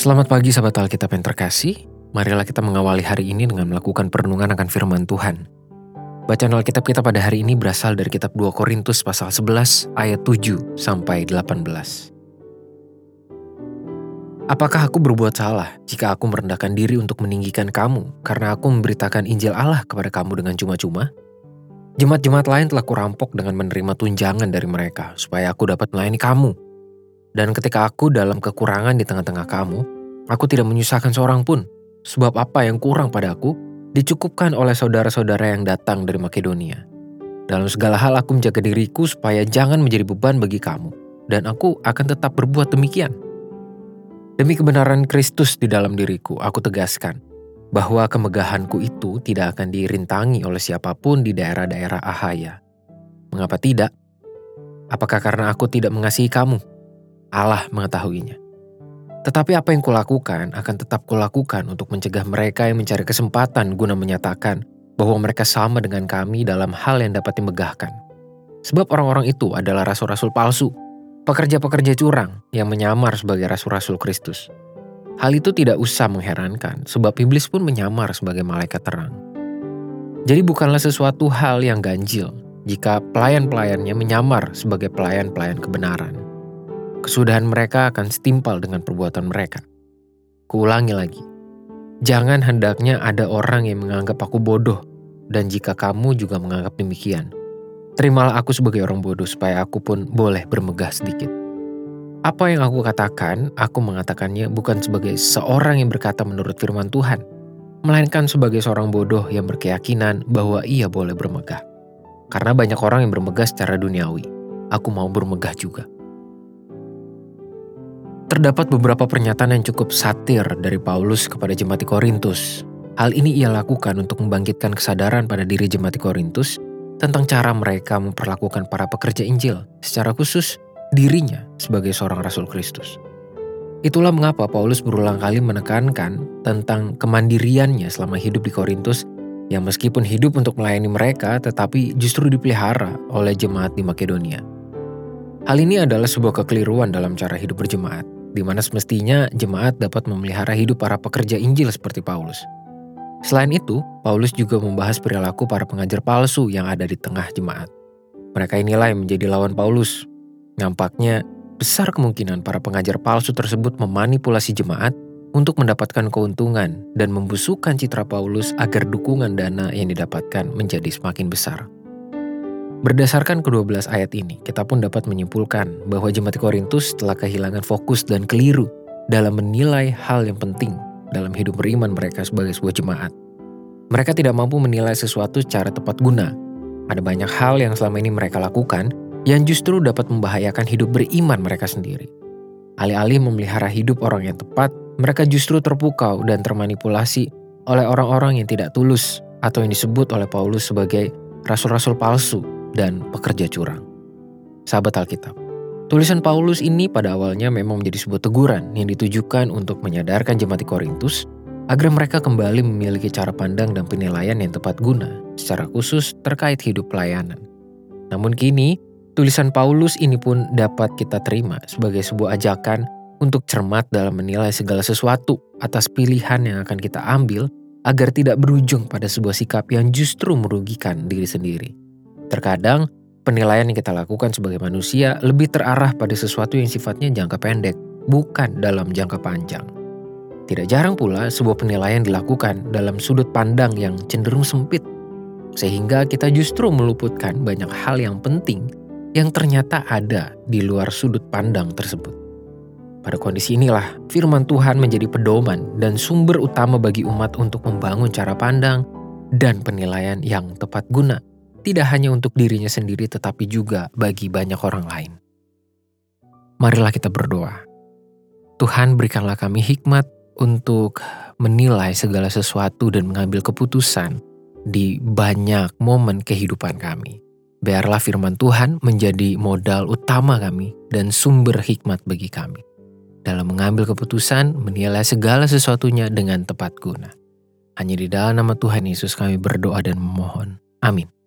Selamat pagi sahabat Alkitab yang terkasih. Marilah kita mengawali hari ini dengan melakukan perenungan akan firman Tuhan. Bacaan Alkitab kita pada hari ini berasal dari kitab 2 Korintus pasal 11 ayat 7 sampai 18. Apakah aku berbuat salah jika aku merendahkan diri untuk meninggikan kamu karena aku memberitakan Injil Allah kepada kamu dengan cuma-cuma? Jemaat-jemaat lain telah kurampok dengan menerima tunjangan dari mereka supaya aku dapat melayani kamu dan ketika aku dalam kekurangan di tengah-tengah kamu, aku tidak menyusahkan seorang pun. Sebab apa yang kurang padaku dicukupkan oleh saudara-saudara yang datang dari Makedonia. Dalam segala hal aku menjaga diriku supaya jangan menjadi beban bagi kamu. Dan aku akan tetap berbuat demikian. Demi kebenaran Kristus di dalam diriku, aku tegaskan bahwa kemegahanku itu tidak akan dirintangi oleh siapa pun di daerah-daerah Ahaya. Mengapa tidak? Apakah karena aku tidak mengasihi kamu? Allah mengetahuinya. Tetapi apa yang kulakukan akan tetap kulakukan untuk mencegah mereka yang mencari kesempatan guna menyatakan bahwa mereka sama dengan kami dalam hal yang dapat dimegahkan. Sebab orang-orang itu adalah rasul-rasul palsu, pekerja-pekerja curang yang menyamar sebagai rasul-rasul Kristus. Hal itu tidak usah mengherankan, sebab iblis pun menyamar sebagai malaikat terang. Jadi bukanlah sesuatu hal yang ganjil jika pelayan-pelayannya menyamar sebagai pelayan-pelayan kebenaran. Kesudahan mereka akan setimpal dengan perbuatan mereka. Kuulangi lagi, jangan hendaknya ada orang yang menganggap aku bodoh, dan jika kamu juga menganggap demikian, terimalah aku sebagai orang bodoh supaya aku pun boleh bermegah sedikit. Apa yang aku katakan, aku mengatakannya bukan sebagai seorang yang berkata menurut firman Tuhan, melainkan sebagai seorang bodoh yang berkeyakinan bahwa ia boleh bermegah. Karena banyak orang yang bermegah secara duniawi, aku mau bermegah juga. Terdapat beberapa pernyataan yang cukup satir dari Paulus kepada jemaat Korintus. Hal ini ia lakukan untuk membangkitkan kesadaran pada diri jemaat Korintus tentang cara mereka memperlakukan para pekerja Injil, secara khusus dirinya sebagai seorang rasul Kristus. Itulah mengapa Paulus berulang kali menekankan tentang kemandiriannya selama hidup di Korintus yang meskipun hidup untuk melayani mereka tetapi justru dipelihara oleh jemaat di Makedonia. Hal ini adalah sebuah kekeliruan dalam cara hidup berjemaat di mana semestinya jemaat dapat memelihara hidup para pekerja Injil seperti Paulus. Selain itu, Paulus juga membahas perilaku para pengajar palsu yang ada di tengah jemaat. Mereka inilah yang menjadi lawan Paulus. Nampaknya besar kemungkinan para pengajar palsu tersebut memanipulasi jemaat untuk mendapatkan keuntungan dan membusukkan citra Paulus agar dukungan dana yang didapatkan menjadi semakin besar. Berdasarkan kedua belas ayat ini, kita pun dapat menyimpulkan bahwa jemaat Korintus telah kehilangan fokus dan keliru dalam menilai hal yang penting dalam hidup beriman mereka sebagai sebuah jemaat. Mereka tidak mampu menilai sesuatu secara tepat guna. Ada banyak hal yang selama ini mereka lakukan yang justru dapat membahayakan hidup beriman mereka sendiri. Alih-alih memelihara hidup orang yang tepat, mereka justru terpukau dan termanipulasi oleh orang-orang yang tidak tulus atau yang disebut oleh Paulus sebagai rasul-rasul palsu dan pekerja curang. Sahabat Alkitab, tulisan Paulus ini pada awalnya memang menjadi sebuah teguran yang ditujukan untuk menyadarkan jemaat Korintus agar mereka kembali memiliki cara pandang dan penilaian yang tepat guna, secara khusus terkait hidup pelayanan. Namun kini, tulisan Paulus ini pun dapat kita terima sebagai sebuah ajakan untuk cermat dalam menilai segala sesuatu atas pilihan yang akan kita ambil agar tidak berujung pada sebuah sikap yang justru merugikan diri sendiri. Terkadang, penilaian yang kita lakukan sebagai manusia lebih terarah pada sesuatu yang sifatnya jangka pendek, bukan dalam jangka panjang. Tidak jarang pula sebuah penilaian dilakukan dalam sudut pandang yang cenderung sempit, sehingga kita justru meluputkan banyak hal yang penting yang ternyata ada di luar sudut pandang tersebut. Pada kondisi inilah, firman Tuhan menjadi pedoman dan sumber utama bagi umat untuk membangun cara pandang dan penilaian yang tepat guna tidak hanya untuk dirinya sendiri tetapi juga bagi banyak orang lain. Marilah kita berdoa. Tuhan berikanlah kami hikmat untuk menilai segala sesuatu dan mengambil keputusan di banyak momen kehidupan kami. Biarlah firman Tuhan menjadi modal utama kami dan sumber hikmat bagi kami. Dalam mengambil keputusan, menilai segala sesuatunya dengan tepat guna. Hanya di dalam nama Tuhan Yesus kami berdoa dan memohon. Amin.